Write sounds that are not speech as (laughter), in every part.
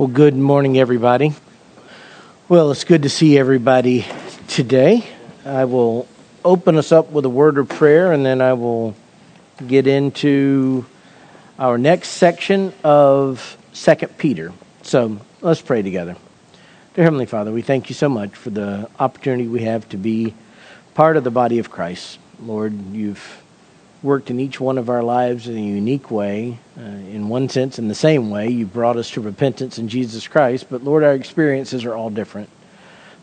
Well, good morning, everybody. Well, it's good to see everybody today. I will open us up with a word of prayer and then I will get into our next section of Second Peter. So let's pray together. Dear Heavenly Father, we thank you so much for the opportunity we have to be part of the body of Christ. Lord, you've worked in each one of our lives in a unique way. Uh, in one sense, in the same way, you brought us to repentance in Jesus Christ. But Lord, our experiences are all different.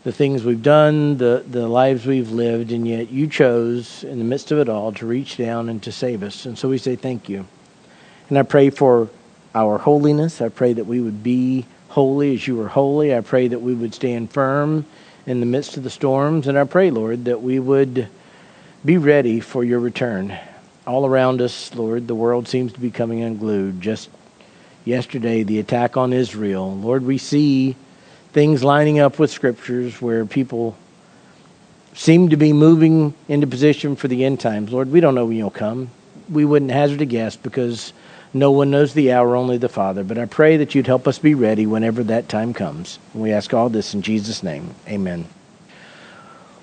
The things we've done, the, the lives we've lived, and yet you chose in the midst of it all to reach down and to save us. And so we say thank you. And I pray for our holiness. I pray that we would be holy as you are holy. I pray that we would stand firm in the midst of the storms. And I pray, Lord, that we would be ready for your return all around us, Lord, the world seems to be coming unglued. Just yesterday, the attack on Israel. Lord, we see things lining up with scriptures where people seem to be moving into position for the end times. Lord, we don't know when you'll come. We wouldn't hazard a guess because no one knows the hour, only the Father. But I pray that you'd help us be ready whenever that time comes. And we ask all this in Jesus' name. Amen.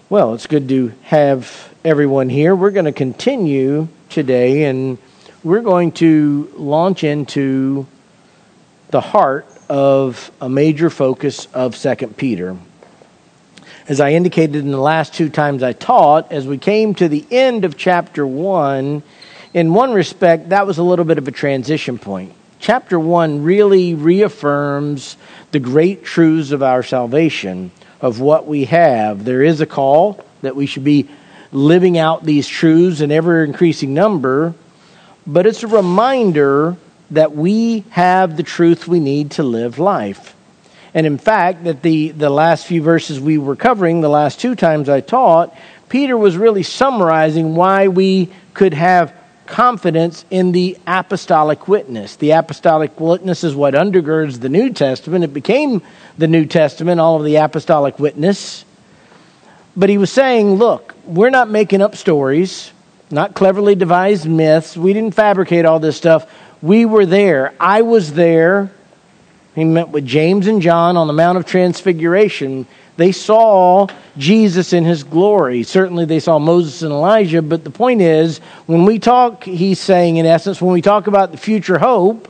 Well, it's good to have everyone here. We're going to continue today, and we're going to launch into the heart of a major focus of Second Peter. As I indicated in the last two times I taught, as we came to the end of chapter 1, in one respect, that was a little bit of a transition point. Chapter 1 really reaffirms the great truths of our salvation, of what we have. There is a call that we should be living out these truths in ever increasing number, but it's a reminder that we have the truth we need to live life. And in fact, that the, the last few verses we were covering, the last two times I taught, Peter was really summarizing why we could have confidence in the apostolic witness. The apostolic witness is what undergirds the New Testament. It became the New Testament, all of the apostolic witness. But he was saying, look, we're not making up stories, not cleverly devised myths. We didn't fabricate all this stuff. We were there. I was there. He met with James and John on the Mount of Transfiguration. They saw Jesus in his glory. Certainly, they saw Moses and Elijah, but the point is, when we talk, he's saying, in essence, when we talk about the future hope,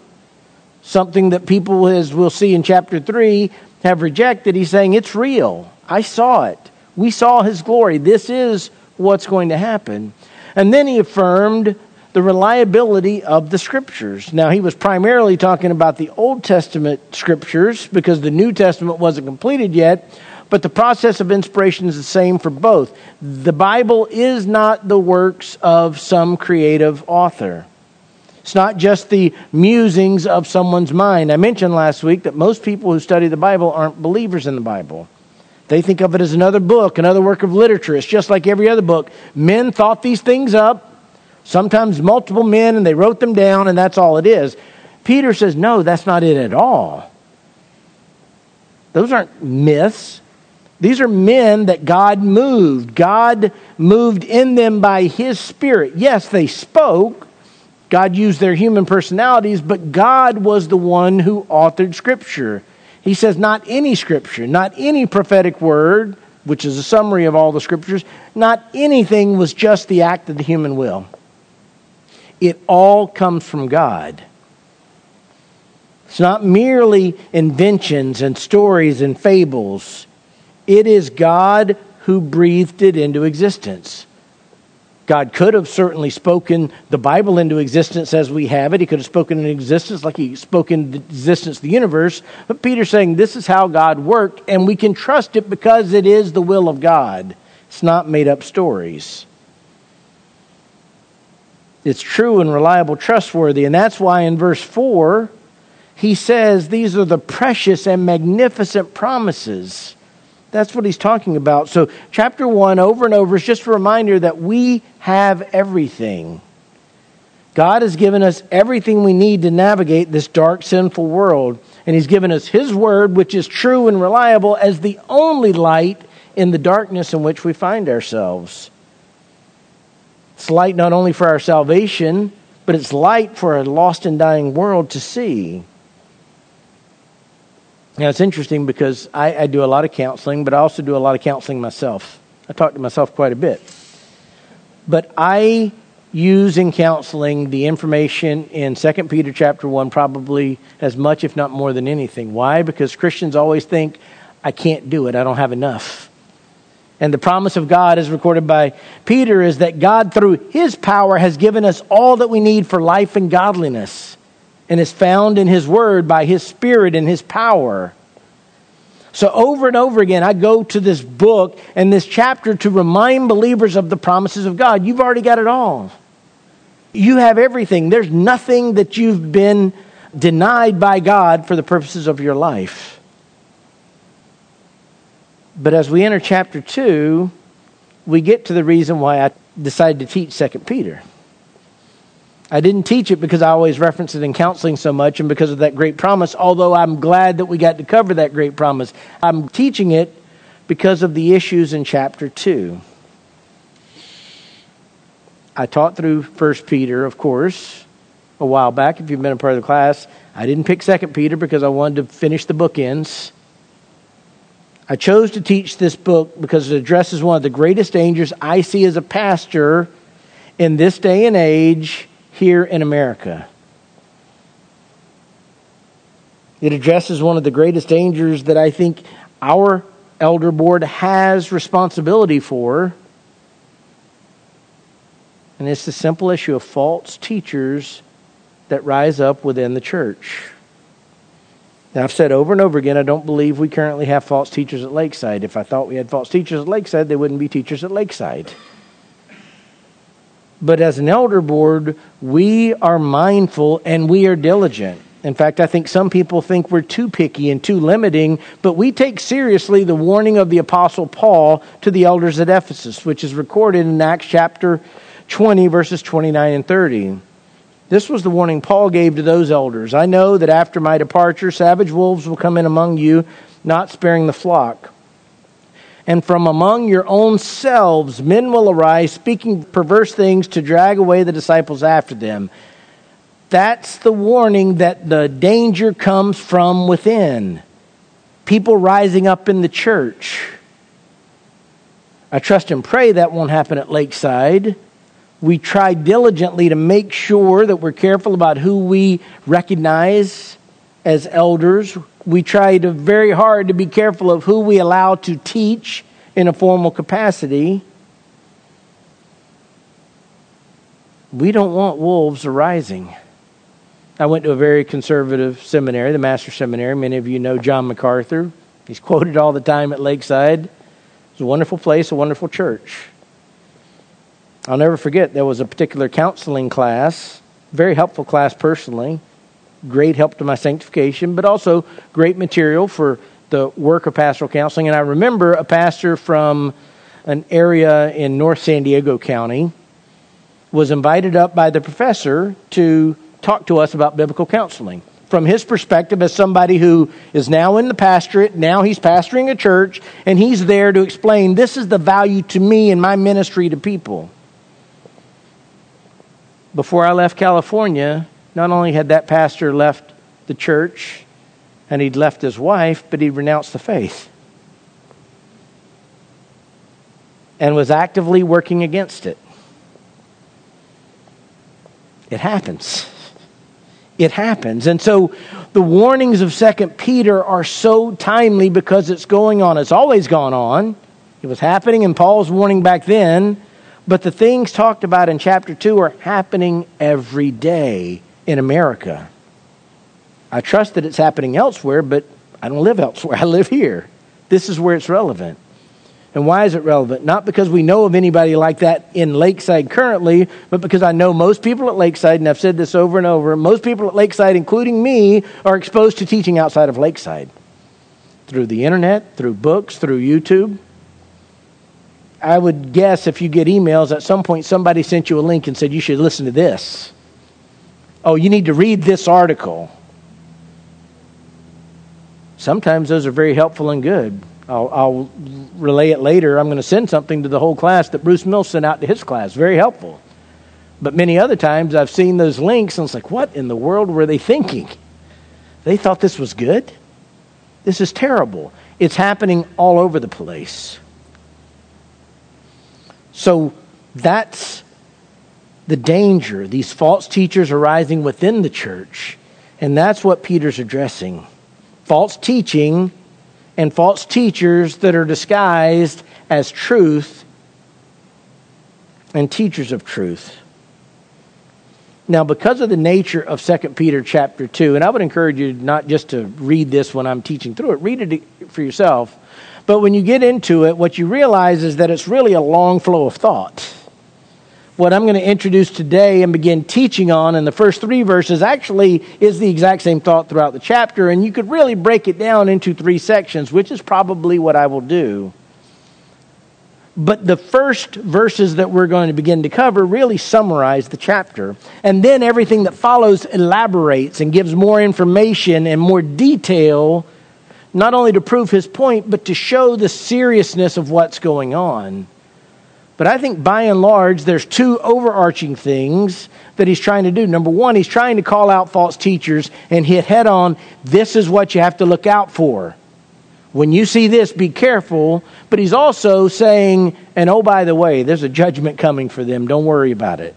something that people, as we'll see in chapter 3, have rejected, he's saying, it's real. I saw it. We saw his glory. This is what's going to happen. And then he affirmed the reliability of the scriptures. Now, he was primarily talking about the Old Testament scriptures because the New Testament wasn't completed yet, but the process of inspiration is the same for both. The Bible is not the works of some creative author. It's not just the musings of someone's mind. I mentioned last week that most people who study the Bible aren't believers in the Bible. They think of it as another book, another work of literature. It's just like every other book. Men thought these things up, sometimes multiple men, and they wrote them down, and that's all it is. Peter says, no, that's not it at all. Those aren't myths. These are men that God moved. God moved in them by His Spirit. Yes, they spoke. God used their human personalities, but God was the one who authored Scripture. He says, not any scripture, not any prophetic word, which is a summary of all the scriptures, not anything was just the act of the human will. It all comes from God. It's not merely inventions and stories and fables. It is God who breathed it into existence. God could have certainly spoken the Bible into existence as we have it. He could have spoken in existence like he spoke into existence the universe. But Peter's saying this is how God worked, and we can trust it because it is the will of God. It's not made up stories. It's true and reliable, trustworthy. And that's why in verse 4, he says these are the precious and magnificent promises that's what he's talking about. So, chapter 1, over and over, is just a reminder that we have everything. God has given us everything we need to navigate this dark, sinful world. And He's given us His Word, which is true and reliable, as the only light in the darkness in which we find ourselves. It's light not only for our salvation, but it's light for a lost and dying world to see. Now, it's interesting because I, I do a lot of counseling, but I also do a lot of counseling myself. I talk to myself quite a bit. But I use in counseling the information in 2 Peter chapter 1 probably as much, if not more than anything. Why? Because Christians always think, I can't do it, I don't have enough. And the promise of God, as recorded by Peter, is that God, through his power, has given us all that we need for life and godliness and is found in His Word by His Spirit and His power. So, over and over again, I go to this book and this chapter to remind believers of the promises of God. You've already got it all. You have everything. There's nothing that you've been denied by God for the purposes of your life. But as we enter chapter 2, we get to the reason why I decided to teach 2 Peter. I didn't teach it because I always reference it in counseling so much and because of that great promise, although I'm glad that we got to cover that great promise. I'm teaching it because of the issues in chapter 2. I taught through 1 Peter, of course, a while back. If you've been a part of the class, I didn't pick 2 Peter because I wanted to finish the bookends. I chose to teach this book because it addresses one of the greatest dangers I see as a pastor in this day and age here in America. It addresses one of the greatest dangers that I think our elder board has responsibility for. And it's the simple issue of false teachers that rise up within the church. Now, I've said over and over again, I don't believe we currently have false teachers at Lakeside. If I thought we had false teachers at Lakeside, they wouldn't be teachers at Lakeside. But as an elder board, we are mindful and we are diligent. In fact, I think some people think we're too picky and too limiting, but we take seriously the warning of the Apostle Paul to the elders at Ephesus, which is recorded in Acts chapter 20, verses 29 and 30. This was the warning Paul gave to those elders. I know that after my departure, savage wolves will come in among you, not sparing the flock and from among your own selves men will arise, speaking perverse things to drag away the disciples after them. That's the warning that the danger comes from within. People rising up in the church. I trust and pray that won't happen at Lakeside. We try diligently to make sure that we're careful about who we recognize as elders, we try to very hard to be careful of who we allow to teach in a formal capacity. We don't want wolves arising. I went to a very conservative seminary, the Master's Seminary. Many of you know John MacArthur. He's quoted all the time at Lakeside. It's a wonderful place, a wonderful church. I'll never forget, there was a particular counseling class, very helpful class personally great help to my sanctification, but also great material for the work of pastoral counseling. And I remember a pastor from an area in North San Diego County was invited up by the professor to talk to us about biblical counseling. From his perspective, as somebody who is now in the pastorate, now he's pastoring a church, and he's there to explain this is the value to me in my ministry to people. Before I left California, not only had that pastor left the church and he'd left his wife, but he'd renounced the faith and was actively working against it. It happens. It happens. And so the warnings of 2 Peter are so timely because it's going on. It's always gone on. It was happening in Paul's warning back then, but the things talked about in chapter 2 are happening every day in America. I trust that it's happening elsewhere, but I don't live elsewhere. (laughs) I live here. This is where it's relevant. And why is it relevant? Not because we know of anybody like that in Lakeside currently, but because I know most people at Lakeside, and I've said this over and over, most people at Lakeside, including me, are exposed to teaching outside of Lakeside through the internet, through books, through YouTube. I would guess if you get emails, at some point somebody sent you a link and said you should listen to this oh, you need to read this article. Sometimes those are very helpful and good. I'll, I'll relay it later. I'm going to send something to the whole class that Bruce Mills sent out to his class. Very helpful. But many other times I've seen those links and it's like, what in the world were they thinking? They thought this was good? This is terrible. It's happening all over the place. So that's the danger, these false teachers arising within the church. And that's what Peter's addressing. False teaching and false teachers that are disguised as truth and teachers of truth. Now, because of the nature of 2 Peter chapter 2, and I would encourage you not just to read this when I'm teaching through it, read it for yourself. But when you get into it, what you realize is that it's really a long flow of thought. What I'm going to introduce today and begin teaching on in the first three verses actually is the exact same thought throughout the chapter, and you could really break it down into three sections, which is probably what I will do. But the first verses that we're going to begin to cover really summarize the chapter. And then everything that follows elaborates and gives more information and more detail, not only to prove his point, but to show the seriousness of what's going on. But I think by and large, there's two overarching things that he's trying to do. Number one, he's trying to call out false teachers and hit head on this is what you have to look out for. When you see this, be careful. But he's also saying, and oh, by the way, there's a judgment coming for them. Don't worry about it.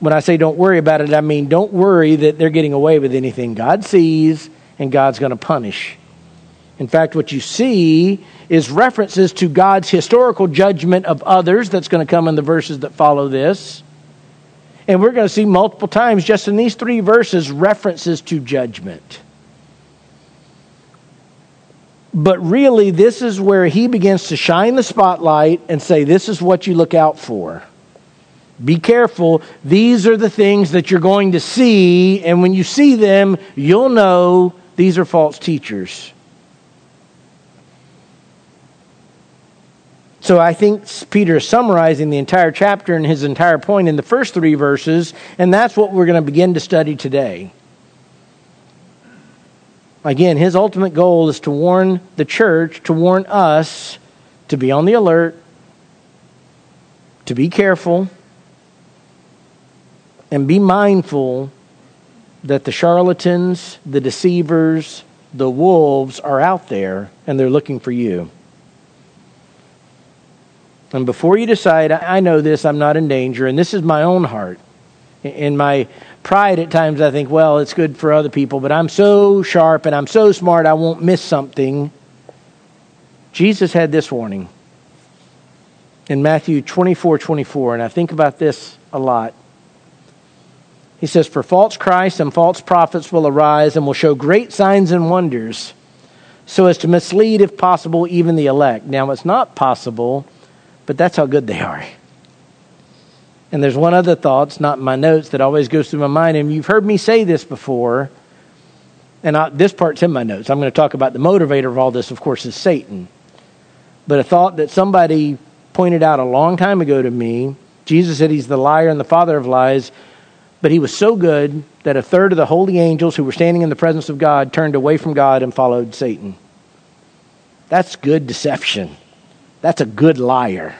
When I say don't worry about it, I mean don't worry that they're getting away with anything. God sees, and God's going to punish. In fact, what you see is references to God's historical judgment of others that's going to come in the verses that follow this. And we're going to see multiple times, just in these three verses, references to judgment. But really, this is where he begins to shine the spotlight and say, This is what you look out for. Be careful. These are the things that you're going to see. And when you see them, you'll know these are false teachers. So I think Peter is summarizing the entire chapter and his entire point in the first three verses, and that's what we're going to begin to study today. Again, his ultimate goal is to warn the church, to warn us to be on the alert, to be careful, and be mindful that the charlatans, the deceivers, the wolves are out there and they're looking for you. And before you decide, I know this, I'm not in danger, and this is my own heart. In my pride, at times, I think, well, it's good for other people, but I'm so sharp and I'm so smart, I won't miss something. Jesus had this warning in Matthew 24 24, and I think about this a lot. He says, For false Christs and false prophets will arise and will show great signs and wonders, so as to mislead, if possible, even the elect. Now, it's not possible, but that's how good they are. And there's one other thought, it's not in my notes, that always goes through my mind. And you've heard me say this before, and I, this part's in my notes. I'm going to talk about the motivator of all this, of course, is Satan. But a thought that somebody pointed out a long time ago to me Jesus said he's the liar and the father of lies, but he was so good that a third of the holy angels who were standing in the presence of God turned away from God and followed Satan. That's good deception. That's a good liar.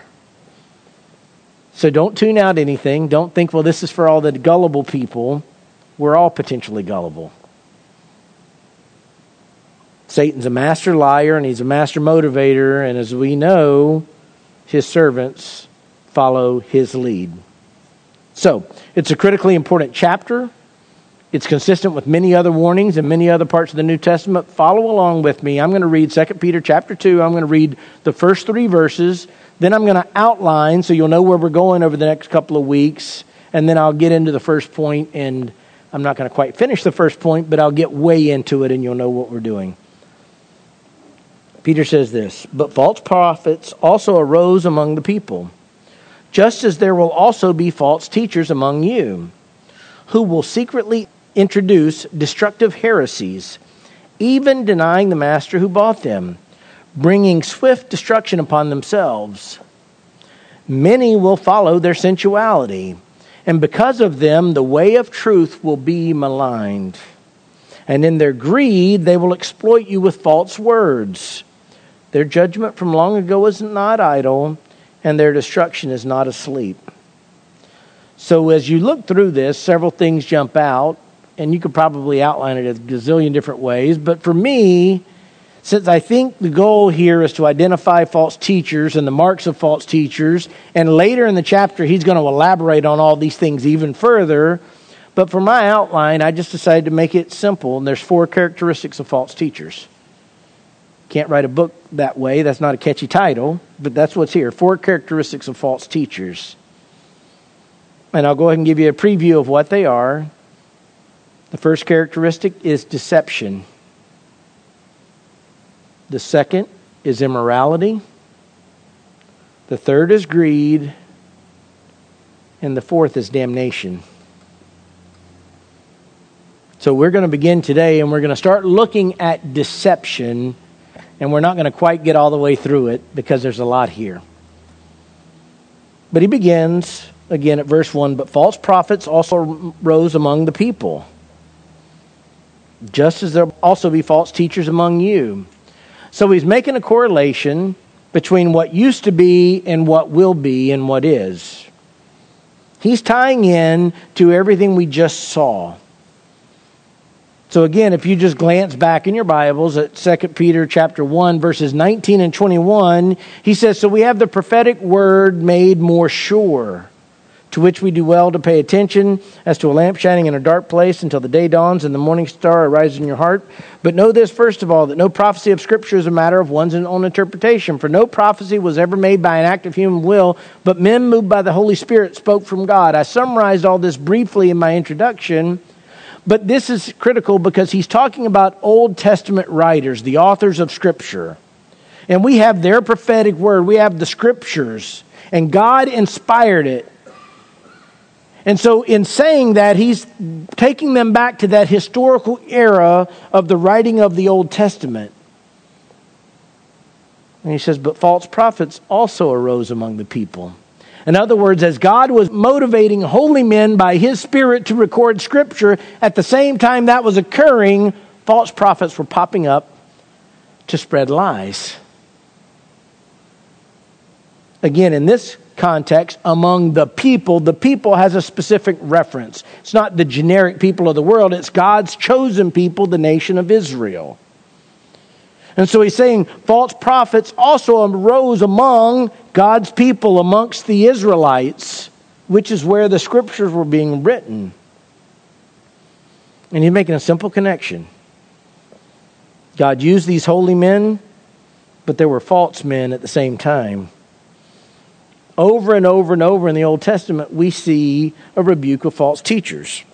So don't tune out anything. Don't think, well, this is for all the gullible people. We're all potentially gullible. Satan's a master liar and he's a master motivator, and as we know, his servants follow his lead. So, it's a critically important chapter. It's consistent with many other warnings and many other parts of the New Testament. Follow along with me. I'm going to read 2 Peter chapter 2. I'm going to read the first three verses then I'm going to outline so you'll know where we're going over the next couple of weeks. And then I'll get into the first point, and I'm not going to quite finish the first point, but I'll get way into it and you'll know what we're doing. Peter says this But false prophets also arose among the people, just as there will also be false teachers among you, who will secretly introduce destructive heresies, even denying the master who bought them bringing swift destruction upon themselves. Many will follow their sensuality, and because of them, the way of truth will be maligned. And in their greed, they will exploit you with false words. Their judgment from long ago is not idle, and their destruction is not asleep. So, as you look through this, several things jump out. And you could probably outline it a gazillion different ways, but for me, since I think the goal here is to identify false teachers and the marks of false teachers, and later in the chapter he's going to elaborate on all these things even further. But for my outline, I just decided to make it simple, and there's four characteristics of false teachers. Can't write a book that way, that's not a catchy title, but that's what's here. Four characteristics of false teachers. And I'll go ahead and give you a preview of what they are. The first characteristic is deception. The second is immorality. The third is greed. And the fourth is damnation. So we're going to begin today and we're going to start looking at deception. And we're not going to quite get all the way through it because there's a lot here. But he begins again at verse 1 But false prophets also rose among the people, just as there will also be false teachers among you so he's making a correlation between what used to be and what will be and what is. He's tying in to everything we just saw. So again, if you just glance back in your Bibles at 2 Peter chapter 1 verses 19 and 21, he says, "So we have the prophetic word made more sure." To which we do well to pay attention as to a lamp shining in a dark place until the day dawns and the morning star arises in your heart. But know this, first of all, that no prophecy of Scripture is a matter of one's own interpretation. For no prophecy was ever made by an act of human will, but men moved by the Holy Spirit spoke from God. I summarized all this briefly in my introduction. But this is critical because he's talking about Old Testament writers, the authors of Scripture. And we have their prophetic word, we have the Scriptures, and God inspired it and so, in saying that, he's taking them back to that historical era of the writing of the Old Testament. And he says, But false prophets also arose among the people. In other words, as God was motivating holy men by his Spirit to record Scripture, at the same time that was occurring, false prophets were popping up to spread lies. Again, in this context among the people, the people has a specific reference. It's not the generic people of the world, it's God's chosen people, the nation of Israel. And so he's saying false prophets also arose among God's people, amongst the Israelites, which is where the scriptures were being written. And he's making a simple connection. God used these holy men, but there were false men at the same time over and over and over in the Old Testament, we see a rebuke of false teachers.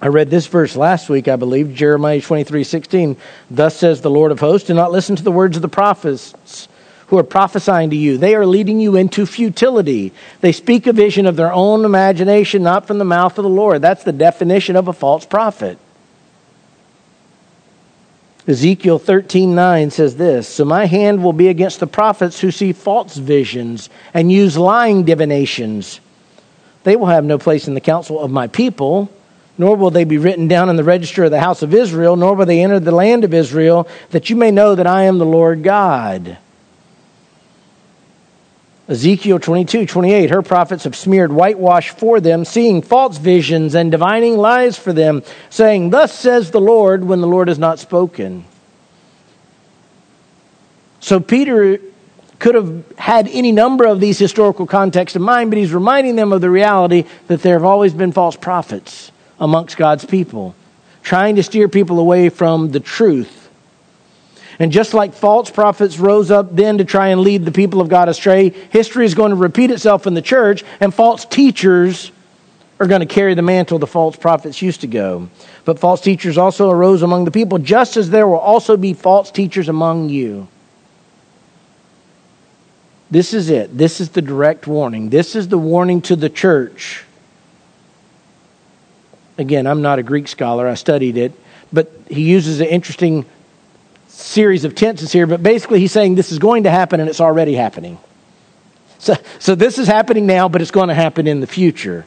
I read this verse last week, I believe, Jeremiah 23 16. Thus says the Lord of hosts, do not listen to the words of the prophets who are prophesying to you. They are leading you into futility. They speak a vision of their own imagination, not from the mouth of the Lord. That's the definition of a false prophet. Ezekiel 13:9 says this, "So my hand will be against the prophets who see false visions and use lying divinations. They will have no place in the council of my people, nor will they be written down in the register of the house of Israel, nor will they enter the land of Israel, that you may know that I am the Lord God." Ezekiel 22, 28, her prophets have smeared whitewash for them, seeing false visions and divining lies for them, saying, Thus says the Lord, when the Lord has not spoken. So Peter could have had any number of these historical contexts in mind, but he's reminding them of the reality that there have always been false prophets amongst God's people, trying to steer people away from the truth and just like false prophets rose up then to try and lead the people of God astray, history is going to repeat itself in the church, and false teachers are going to carry the mantle the false prophets used to go. But false teachers also arose among the people, just as there will also be false teachers among you. This is it. This is the direct warning. This is the warning to the church. Again, I'm not a Greek scholar, I studied it, but he uses an interesting series of tenses here, but basically he's saying this is going to happen and it's already happening. So, so this is happening now, but it's going to happen in the future.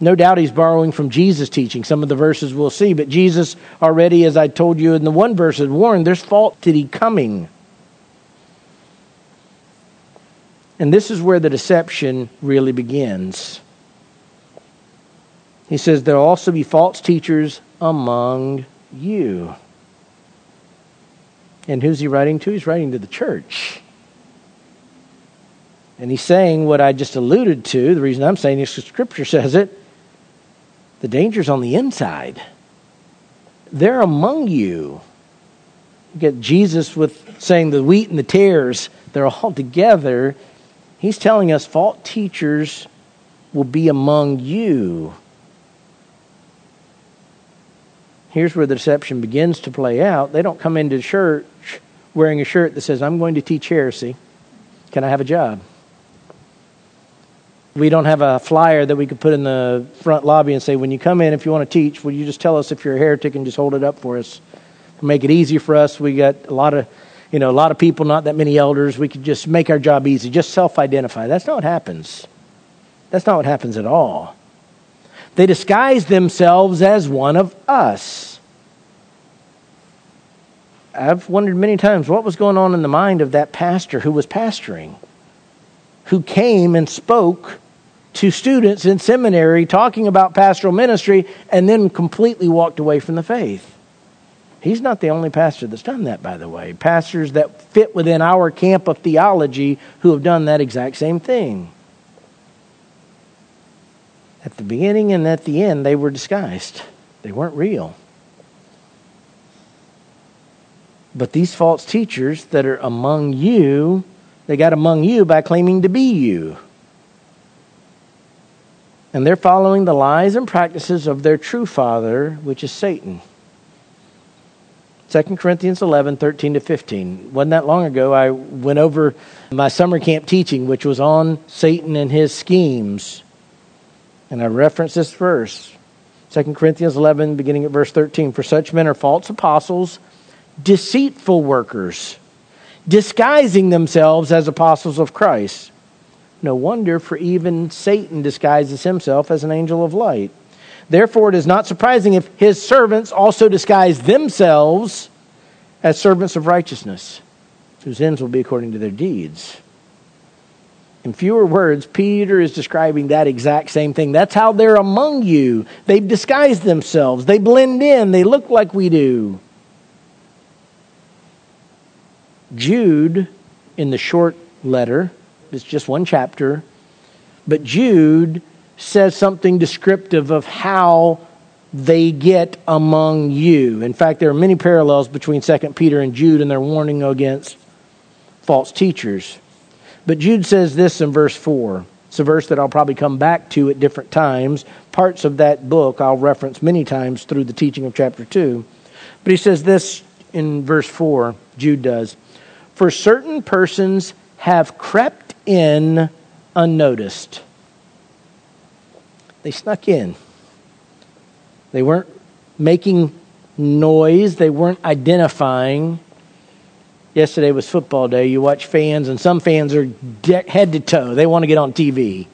No doubt he's borrowing from Jesus' teaching. Some of the verses we'll see, but Jesus already, as I told you in the one verse, had warned there's falsity coming. And this is where the deception really begins. He says, There will also be false teachers among you. And who's he writing to? He's writing to the church. And he's saying what I just alluded to. The reason I'm saying this is Scripture says it. The danger's on the inside. They're among you. You get Jesus with saying the wheat and the tares, they're all together. He's telling us false teachers will be among you. Here's where the deception begins to play out. They don't come into church wearing a shirt that says, I'm going to teach heresy. Can I have a job? We don't have a flyer that we could put in the front lobby and say, when you come in, if you want to teach, will you just tell us if you're a heretic and just hold it up for us? Make it easy for us. We got a lot of, you know, a lot of people, not that many elders. We could just make our job easy. Just self-identify. That's not what happens. That's not what happens at all. They disguise themselves as one of us. I've wondered many times what was going on in the mind of that pastor who was pastoring, who came and spoke to students in seminary talking about pastoral ministry and then completely walked away from the faith. He's not the only pastor that's done that, by the way. Pastors that fit within our camp of theology who have done that exact same thing. At the beginning and at the end, they were disguised, they weren't real. But these false teachers that are among you, they got among you by claiming to be you. And they're following the lies and practices of their true father, which is Satan. 2 Corinthians 11, 13 to 15. Wasn't that long ago, I went over my summer camp teaching, which was on Satan and his schemes. And I reference this verse 2 Corinthians 11, beginning at verse 13. For such men are false apostles, deceitful workers, disguising themselves as apostles of Christ. No wonder, for even Satan disguises himself as an angel of light. Therefore, it is not surprising if his servants also disguise themselves as servants of righteousness, whose ends will be according to their deeds. In fewer words, Peter is describing that exact same thing. That's how they're among you. They've disguised themselves, they blend in, they look like we do. Jude, in the short letter, it's just one chapter, but Jude says something descriptive of how they get among you. In fact, there are many parallels between 2 Peter and Jude and their warning against false teachers. But Jude says this in verse 4. It's a verse that I'll probably come back to at different times. Parts of that book I'll reference many times through the teaching of chapter 2. But he says this in verse 4, Jude does. For certain persons have crept in unnoticed they snuck in. They weren't making noise, they weren't identifying. Yesterday was football day. You watch fans, and some fans are de- head to toe. They want to get on TV.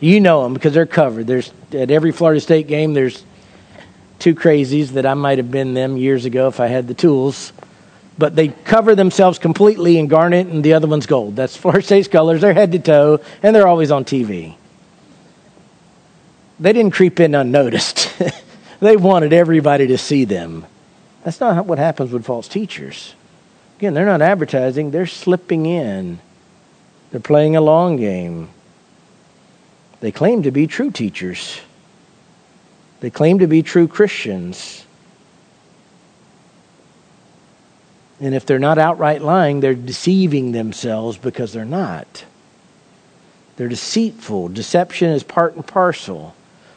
You know them because they're covered. There's at every Florida State game. There's two crazies that I might have been them years ago if I had the tools. But they cover themselves completely in garnet, and the other one's gold. That's (laughs) Florida State's colors. They're head to toe, and they're always on TV they didn't creep in unnoticed. (laughs) they wanted everybody to see them. That's not what happens with false teachers. Again, they're not advertising, they're slipping in. They're playing a long game. They claim to be true teachers. They claim to be true Christians. And if they're not outright lying, they're deceiving themselves because they're not. They're deceitful. Deception is part and parcel.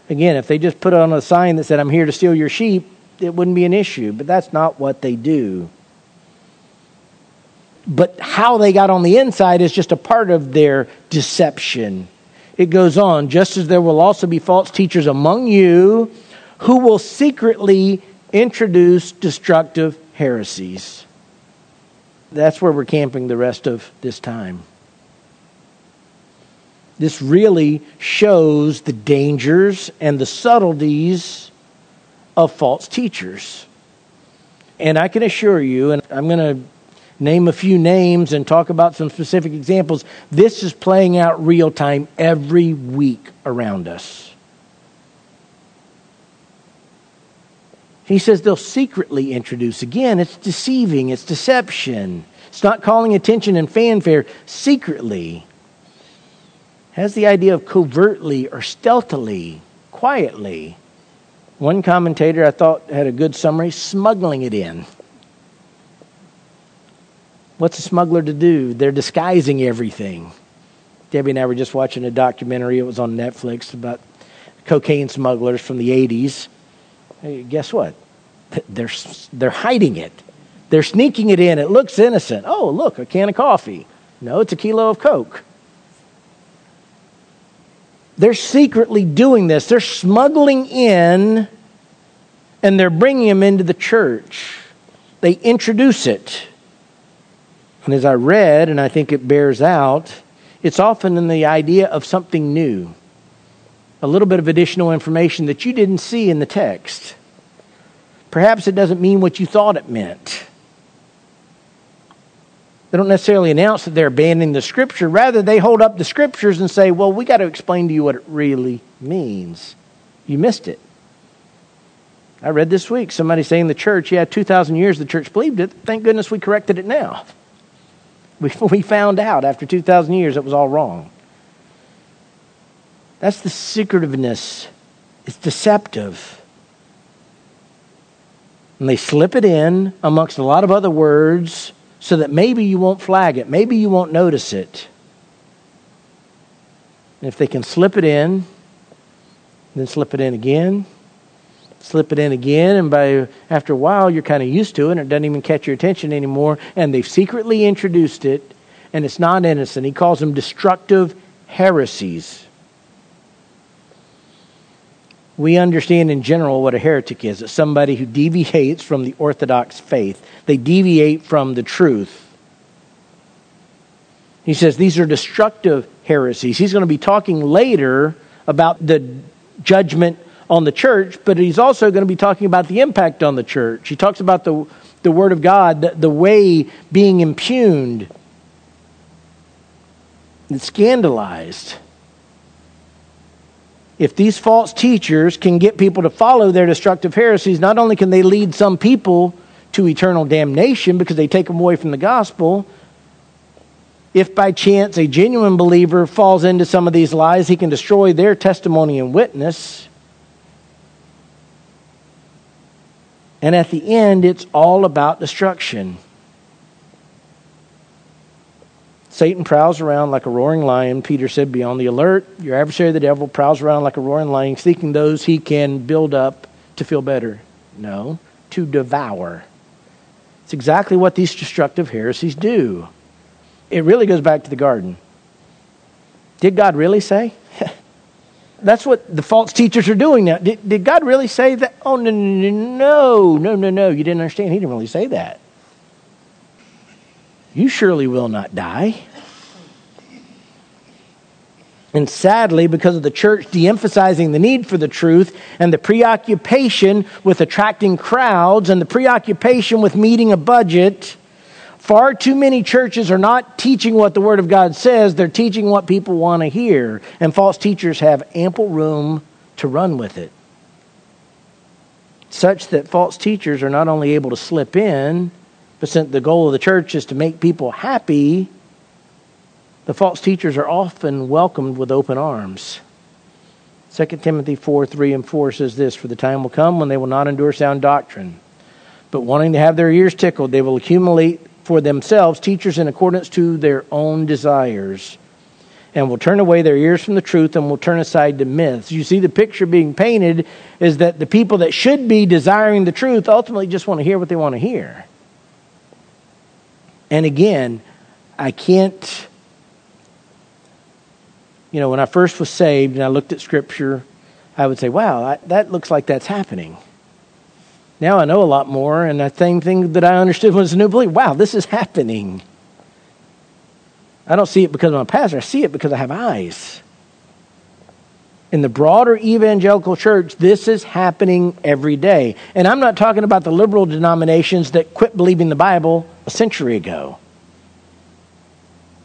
Again, if they just put on a sign that said, I'm here to steal your sheep, it wouldn't be an issue. But that's not what they do. But how they got on the inside is just a part of their deception. It goes on, just as there will also be false teachers among you who will secretly introduce destructive heresies. That's where we're camping the rest of this time this really shows the dangers and the subtleties of false teachers. And I can assure you, and I'm going to name a few names and talk about some specific examples, this is playing out real time every week around us. He says they'll secretly introduce. Again, it's deceiving, it's deception. It's not calling attention and fanfare secretly. Has the idea of covertly or stealthily, quietly. One commentator I thought had a good summary smuggling it in. What's a smuggler to do? They're disguising everything. Debbie and I were just watching a documentary, it was on Netflix, about cocaine smugglers from the 80s. Hey, guess what? (laughs) They're, they're hiding it. They're sneaking it in. It looks innocent. Oh, look, a can of coffee. No, it's a kilo of Coke. They're secretly doing this. They're smuggling in and they're bringing them into the church. They introduce it. And as I read, and I think it bears out, it's often in the idea of something new, a little bit of additional information that you didn't see in the text. Perhaps it doesn't mean what you thought it meant. They don't necessarily announce that they're abandoning the scripture. Rather, they hold up the scriptures and say, well, we got to explain to you what it really means. You missed it. I read this week somebody saying the church, yeah, 2,000 years the church believed it. Thank goodness we corrected it now. (laughs) We, we found out after 2,000 years it was all wrong. That's the secretiveness. It's deceptive. And they slip it in amongst a lot of other words so that maybe you won't flag it, maybe you won't notice it. And if they can slip it in, then slip it in again, slip it in again, and by after a while you're kind of used to it and it doesn't even catch your attention anymore, and they've secretly introduced it, and it's not innocent. He calls them destructive heresies. We understand in general what a heretic is. It's somebody who deviates from the orthodox faith. They deviate from the truth. He says these are destructive heresies. He's going to be talking later about the judgment on the church, but he's also going to be talking about the impact on the church. He talks about the, the Word of God, the, the way being impugned and scandalized. If these false teachers can get people to follow their destructive heresies, not only can they lead some people to eternal damnation because they take them away from the gospel, if by chance a genuine believer falls into some of these lies, he can destroy their testimony and witness. And at the end, it's all about destruction. Satan prowls around like a roaring lion. Peter said, Be on the alert. Your adversary, the devil, prowls around like a roaring lion, seeking those he can build up to feel better. No, to devour. It's exactly what these destructive heresies do. It really goes back to the garden. Did God really say? (laughs) That's what the false teachers are doing now. Did, did God really say that? Oh, no, no, no, no, no, no. You didn't understand. He didn't really say that. You surely will not die. And sadly, because of the church de emphasizing the need for the truth and the preoccupation with attracting crowds and the preoccupation with meeting a budget, Far too many churches are not teaching what the Word of God says, they're teaching what people want to hear. And false teachers have ample room to run with it. Such that false teachers are not only able to slip in, but since the goal of the church is to make people happy, the false teachers are often welcomed with open arms. 2 Timothy 4 3 and 4 says this For the time will come when they will not endure sound doctrine, but wanting to have their ears tickled, they will accumulate for themselves teachers in accordance to their own desires and will turn away their ears from the truth and will turn aside to myths. You see, the picture being painted is that the people that should be desiring the truth ultimately just want to hear what they want to hear. And again, I can't, you know, when I first was saved and I looked at Scripture, I would say, wow, I, that looks like that's happening. Now I know a lot more, and the same thing that I understood was a new belief. Wow, this is happening. I don't see it because I'm a pastor, I see it because I have eyes. In the broader evangelical church, this is happening every day. And I'm not talking about the liberal denominations that quit believing the Bible a century ago.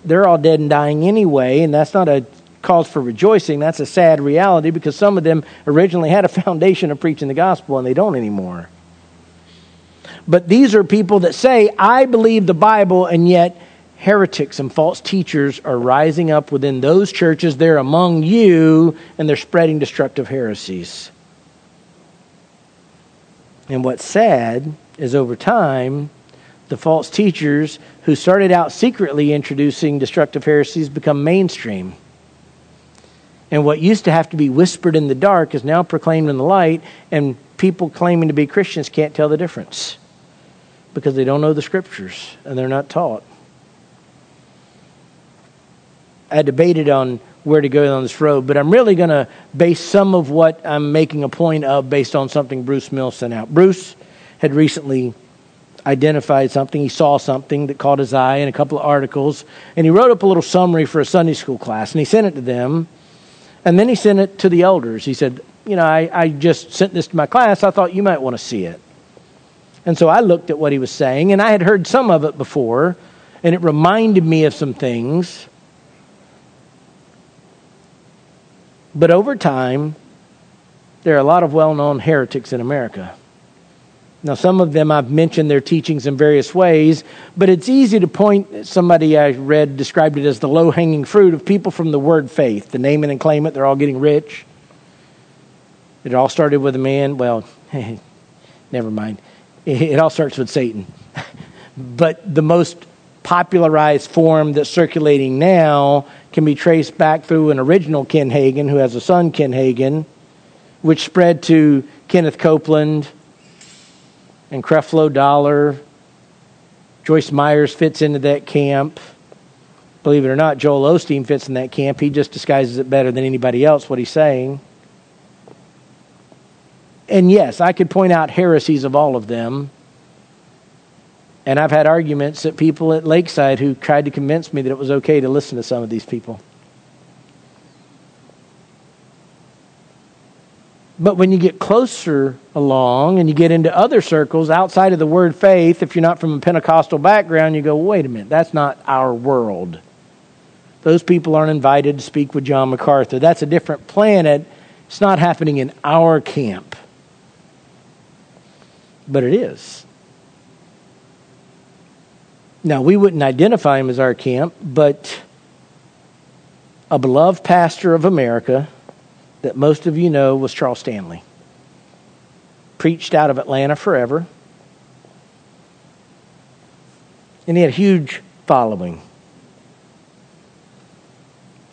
They're all dead and dying anyway, and that's not a cause for rejoicing. That's a sad reality because some of them originally had a (laughs) foundation of preaching the gospel and they don't anymore. But these are people that say, I believe the Bible, and yet heretics and false teachers are rising up within those churches. They're among you, and they're spreading destructive heresies. And what's sad is over time, the false teachers who started out secretly introducing destructive heresies become mainstream. And what used to have to be whispered in the dark is now proclaimed in the light, and people claiming to be Christians can't tell the difference because they don't know the scriptures and they're not taught. I debated on where to go on this road, but I'm really going to base some of what I'm making a point of based on something Bruce Mills sent out. Bruce had recently identified something, he saw something that caught his eye in a couple of articles, and he wrote up a little summary for a Sunday school class, and he sent it to them, and then he sent it to the elders. He said, You know, I, I just sent this to my class, I thought you might want to see it. And so I looked at what he was saying, and I had heard some of it before, and it reminded me of some things. But over time, there are a lot of well known heretics in America. Now, some of them I've mentioned their teachings in various ways, but it's easy to point, somebody I read described it as the low hanging fruit of people from the word faith. The name it and claim it, they're all getting rich. It all started with a man, well, (laughs) never mind. It all starts with Satan. but the most popularized form that's circulating now can be traced back through an original Ken Hagin, who has a son, Ken Hagin, which spread to Kenneth Copeland and Creflo Dollar. Joyce Myers fits into that camp. Believe it or not, Joel Osteen fits in that camp. He just disguises it better than anybody else, what he's saying. And yes, I could point out heresies of all of them. And I've had arguments that people at Lakeside who tried to convince me that it was okay to listen to some of these people. But when you get closer along and you get into other circles outside of the word faith, if you're not from a Pentecostal background, you go, wait a minute, that's not our world. Those people aren't invited to speak with John MacArthur. That's a different planet. It's not happening in our camp. But it is. Now, we wouldn't identify him as our camp, but a beloved pastor of America that most of you know was Charles Stanley. Preached out of Atlanta forever. And he had a huge following.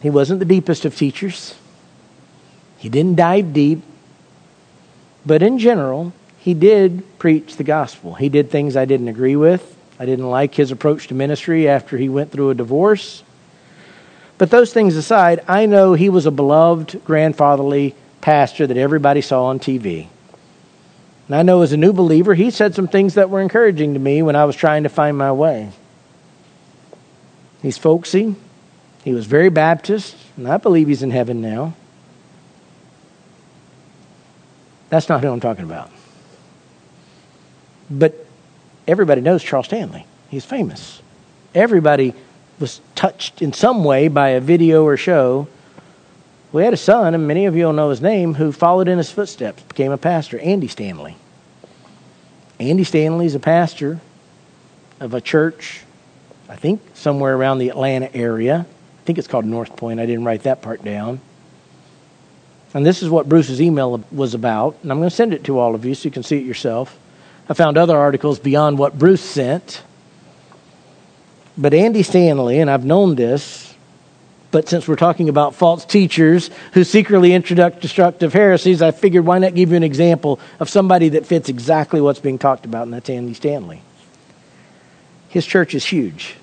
He wasn't the deepest of teachers. He didn't dive deep. But in general, he did preach the gospel. He did things I didn't agree with. I didn't like his approach to ministry after he went through a divorce. But those things aside, I know he was a beloved grandfatherly pastor that everybody saw on TV. And I know as a new believer, he said some things that were encouraging to me when I was trying to find my way. He's folksy. He was very Baptist, and I believe he's in heaven now. That's not who I'm talking about. But everybody knows Charles Stanley. He's famous. Everybody was touched in some way by a video or show. We had a son, and many of you will know his name, who followed in his footsteps, became a pastor, Andy Stanley. Andy Stanley is a pastor of a church, I think somewhere around the Atlanta area. I think it's called North Point. I didn't write that part down. And this is what Bruce's email was about, and I'm going to send it to all of you so you can see it yourself. I found other articles beyond what Bruce sent. But Andy Stanley, and I've known this, but since we're talking about false teachers who secretly introduce destructive heresies, I figured why not give you an example of somebody that fits exactly what's being talked about, and that's Andy Stanley. His church is huge.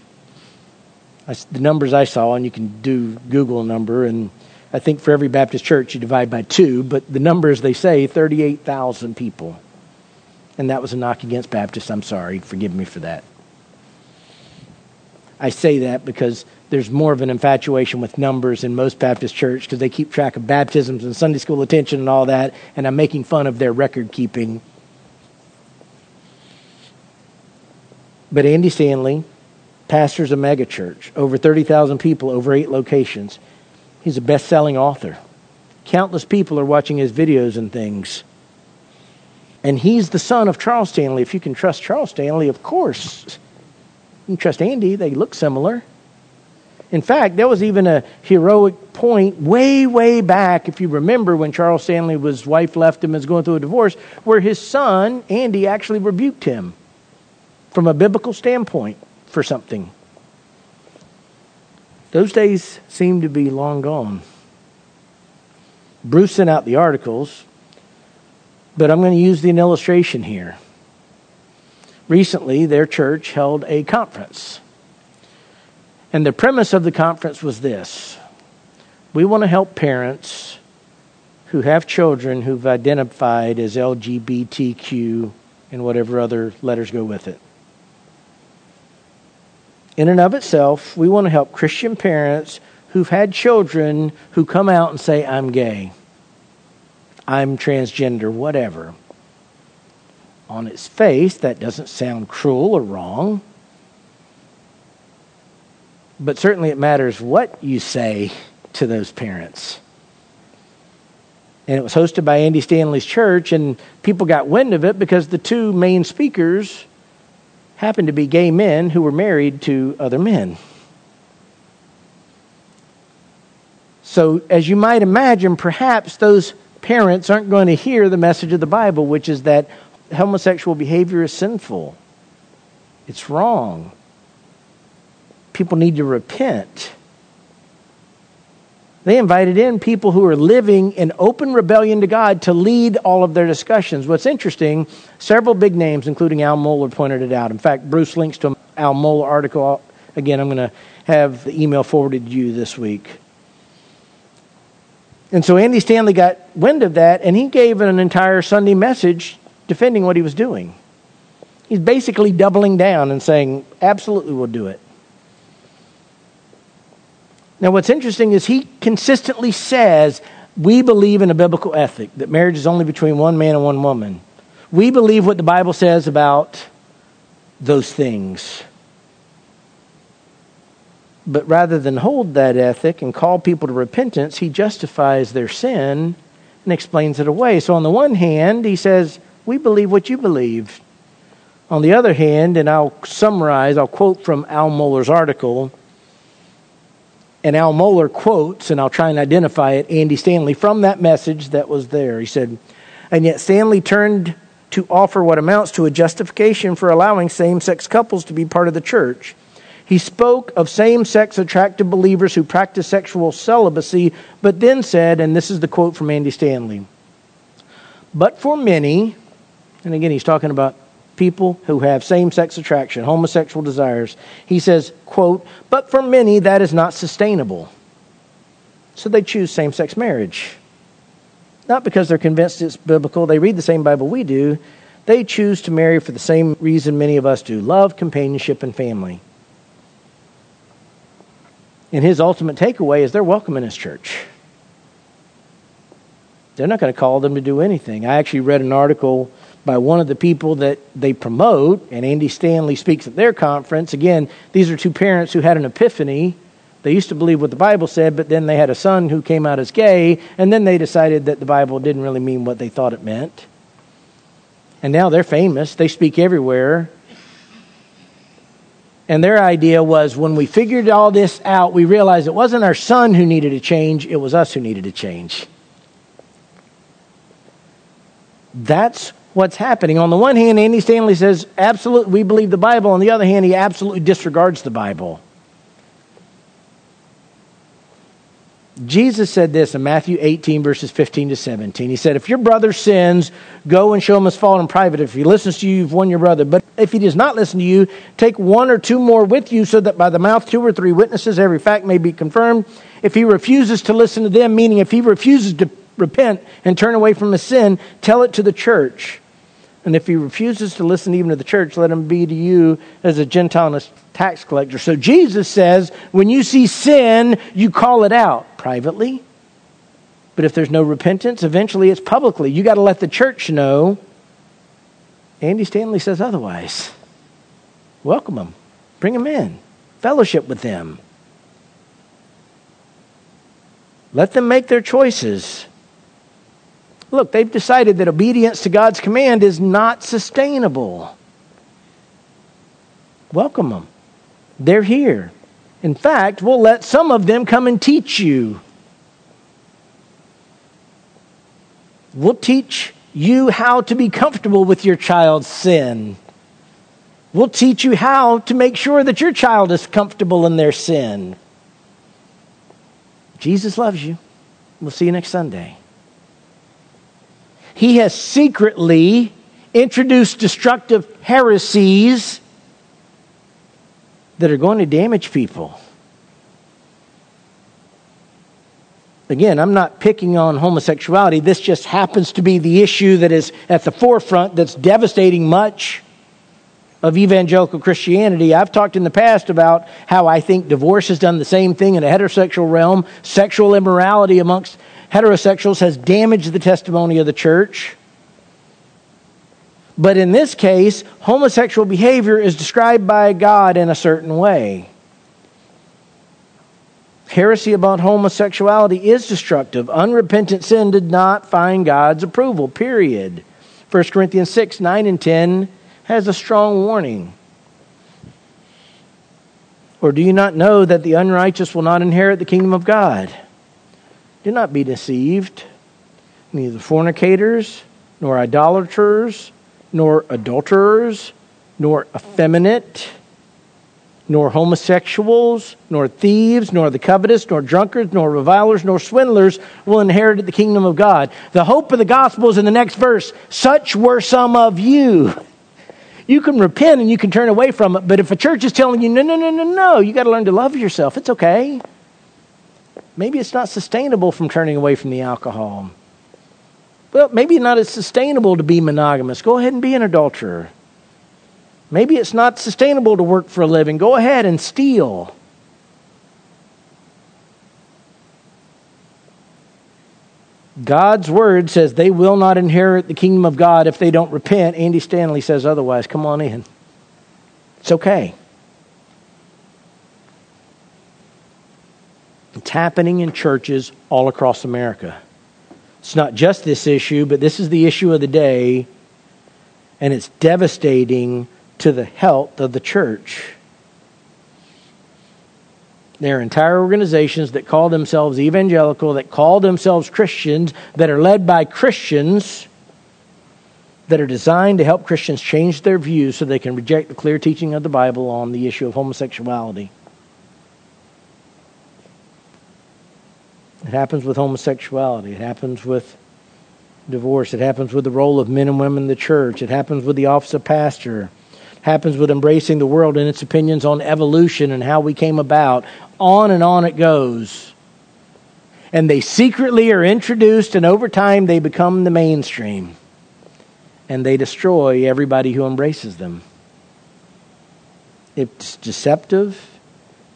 I, the numbers I saw, and you can do Google number, and I think for every Baptist church you divide by two, but the numbers they say 38,000 people. And that was a knock against Baptists. I'm sorry. Forgive me for that. I say that because there's more of an infatuation with numbers in most Baptist church because they keep track of baptisms and Sunday school attention and all that, and I'm making fun of their record keeping. But Andy Stanley pastors a megachurch, over 30,000 people, over eight locations. He's a best selling author. Countless people are watching his videos and things. And he's the son of Charles Stanley. If you can trust Charles Stanley, of course. You can trust Andy, they look similar. In fact, there was even a heroic point way, way back, if you remember, when Charles Stanley, his wife left him, and was going through a divorce, where his son, Andy, actually rebuked him from a biblical standpoint for something. Those days seem to be long gone. Bruce sent out the articles, but I'm going to use the illustration here. Recently, their church held a conference. And the premise of the conference was this we want to help parents who have children who've identified as LGBTQ and whatever other letters go with it. In and of itself, we want to help Christian parents who've had children who come out and say, I'm gay, I'm transgender, whatever. On its face, that doesn't sound cruel or wrong but certainly it matters what you say to those parents. And it was hosted by Andy Stanley's church, and people got wind of it because the two main speakers happened to be gay men who were married to other men. So, as you might imagine, perhaps those parents aren't going to hear the message of the Bible, which is that homosexual behavior is sinful, it's wrong people need to repent. They invited in people who are living in open rebellion to God to lead all of their discussions. What's interesting, several big names, including Al Mohler, pointed it out. In fact, Bruce links to an Al Mohler article. Again, I'm going to have the email forwarded to you this week. And so Andy Stanley got wind of that, and he gave an entire Sunday message defending what he was doing. He's basically doubling down and saying, absolutely, we'll do it. Now, what's interesting is he consistently says, We believe in a biblical ethic, that marriage is only between one man and one woman. We believe what the Bible says about those things. But rather than hold that ethic and call people to repentance, he justifies their sin and explains it away. So, on the one hand, he says, We believe what you believe. On the other hand, and I'll summarize, I'll quote from Al Mohler's article and Al Mohler quotes, and I'll try and identify it, Andy Stanley from that message that was there. He said, And yet Stanley turned to offer what amounts to a justification for allowing same sex couples to be part of the church. He spoke of same sex attracted believers who practice sexual celibacy, but then said, and this is the quote from Andy Stanley, but for many, and again he's talking about people who have same-sex attraction, homosexual desires. He says, quote, "But for many that is not sustainable." So they choose same-sex marriage. Not because they're convinced it's biblical, they read the same Bible we do. They choose to marry for the same reason many of us do love, companionship, and family. And his ultimate takeaway is they're welcome in his church. They're not going to call them to do anything. I actually read an article by one of the people that they promote, and Andy Stanley speaks at their conference. Again, these are two parents who had an epiphany. They used to believe what the Bible said, but then they had a son who came out as gay, and then they decided that the Bible didn't really mean what they thought it meant. And now they're famous, they speak everywhere. And their idea was when we figured all this out, we realized it wasn't our son who needed to change, it was us who needed to change. That's what's happening. On the one hand, Andy Stanley says, absolutely, we believe the Bible. On the other hand, he absolutely disregards the Bible. Jesus said this in Matthew 18, verses 15 to 17. He said, If your brother sins, go and show him his fault in private. If he listens to you, you've won your brother. But if he does not listen to you, take one or two more with you, so that by the mouth two or three witnesses every fact may be confirmed. If he refuses to listen to them, meaning if he refuses to repent and turn away from his sin, tell it to the church. And if he refuses to listen even to the church, let him be to you as a Gentile and a tax collector. So Jesus says, when you see sin, you call it out privately. But if there's no repentance, eventually it's publicly. You got to let the church know. Andy Stanley says otherwise. Welcome them, bring them in, fellowship with them. Let them make their choices. Look, they've decided that obedience to God's command is not sustainable. Welcome them. They're here. In fact, we'll let some of them come and teach you. We'll teach you how to be comfortable with your child's sin. We'll teach you how to make sure that your child is comfortable in their sin. Jesus loves you. We'll see you next Sunday. He has secretly introduced destructive heresies that are going to damage people. Again, I'm not picking on homosexuality. This just happens to be the issue that is at the forefront that's devastating much of evangelical Christianity. I've talked in the past about how I think divorce has done the same thing in a heterosexual realm. Sexual immorality amongst heterosexuals has damaged the testimony of the church. But in this case, homosexual behavior is described by God in a certain way. Heresy about homosexuality is destructive. Unrepentant sin did not find God's approval, period. 1 Corinthians 6 9 and 10 has a strong warning. Or do you not know that the unrighteous will not inherit the kingdom of God? Do not be deceived. Neither fornicators, nor idolaters, nor adulterers, nor effeminate, nor homosexuals, nor thieves, nor the covetous, nor drunkards, nor revilers, nor swindlers will inherit the kingdom of God. The hope of the gospel is in the next verse. Such were some of you. You can repent and you can turn away from it, but if a church is telling you, no, no, no, no, no, you got to learn to love yourself, it's okay. Maybe it's not sustainable from turning away from the alcohol. Well, maybe not as sustainable to be monogamous. Go ahead and be an adulterer. Maybe it's not sustainable to work for a living. Go ahead and steal. God's word says they will not inherit the kingdom of God if they don't repent. Andy Stanley says otherwise. Come on in. It's okay. It's happening in churches all across America. It's not just this issue, but this is the issue of the day, and it's devastating to the health of the church. There are entire organizations that call themselves evangelical, that call themselves Christians, that are led by Christians, that are designed to help Christians change their views so they can reject the clear teaching of the Bible on the issue of homosexuality. It happens with homosexuality. It happens with divorce. It happens with the role of men and women in the church. It happens with the office of pastor. It happens with embracing the world and its opinions on evolution and how we came about. On and on it goes. And they secretly are introduced, and over time they become the mainstream. And they destroy everybody who embraces them. It's deceptive,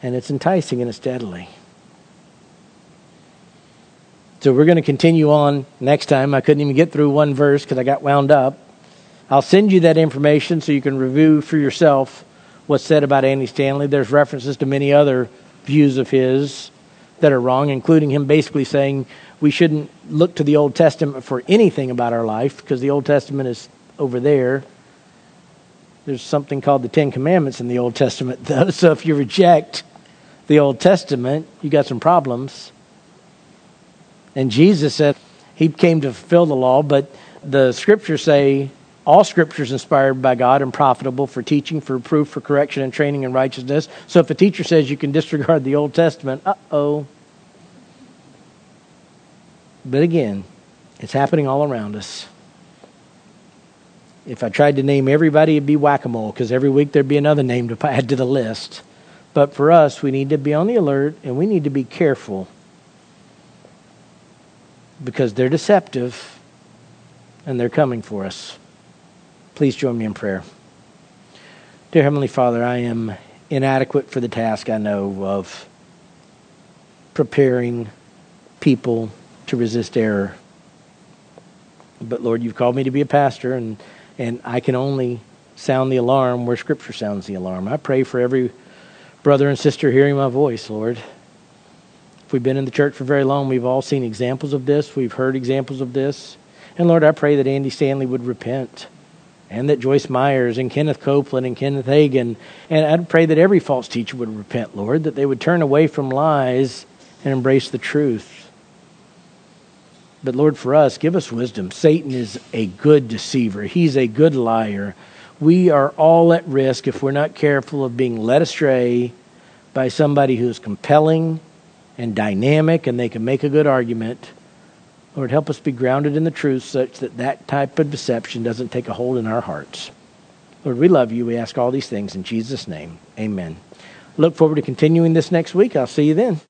and it's enticing, and it's deadly. So we're going to continue on next time. I couldn't even get through one verse because I got wound up. I'll send you that information so you can review for yourself what's said about Andy Stanley. There's references to many other views of his that are wrong, including him basically saying we shouldn't look to the Old Testament for anything about our life because the Old Testament is over there. There's something called the Ten Commandments in the Old Testament, though. (laughs) So if you reject the Old Testament, you got some problems. And Jesus said he came to fulfill the law, but the scriptures say all scripture is inspired by God and profitable for teaching, for proof, for correction, and training in righteousness. So if a teacher says you can disregard the Old Testament, uh oh. But again, it's happening all around us. If I tried to name everybody, it'd be whack a mole because every week there'd be another name to (laughs) add to the list. But for us, we need to be on the alert and we need to be careful because they're deceptive and they're coming for us. Please join me in prayer. Dear Heavenly Father, I am inadequate for the task I know of preparing people to resist error. But Lord, you've called me to be a pastor, and, and I can only sound the alarm where Scripture sounds the alarm. I pray for every brother and sister hearing my voice, Lord we've been in the church for very long, we've all seen examples of this. We've heard examples of this. And Lord, I pray that Andy Stanley would repent and that Joyce Myers and Kenneth Copeland and Kenneth Hagin, and I'd pray that every false teacher would repent, Lord, that they would turn away from lies and embrace the truth. But Lord, for us, give us wisdom. Satan is a good deceiver, he's a good liar. We are all at risk if we're not careful of being led astray by somebody who's compelling and dynamic and they can make a good argument. Lord, help us be grounded in the truth such that that type of deception doesn't take a hold in our hearts. Lord, we love you. We ask all these things in Jesus' name. Amen. Look forward to continuing this next week. I'll see you then.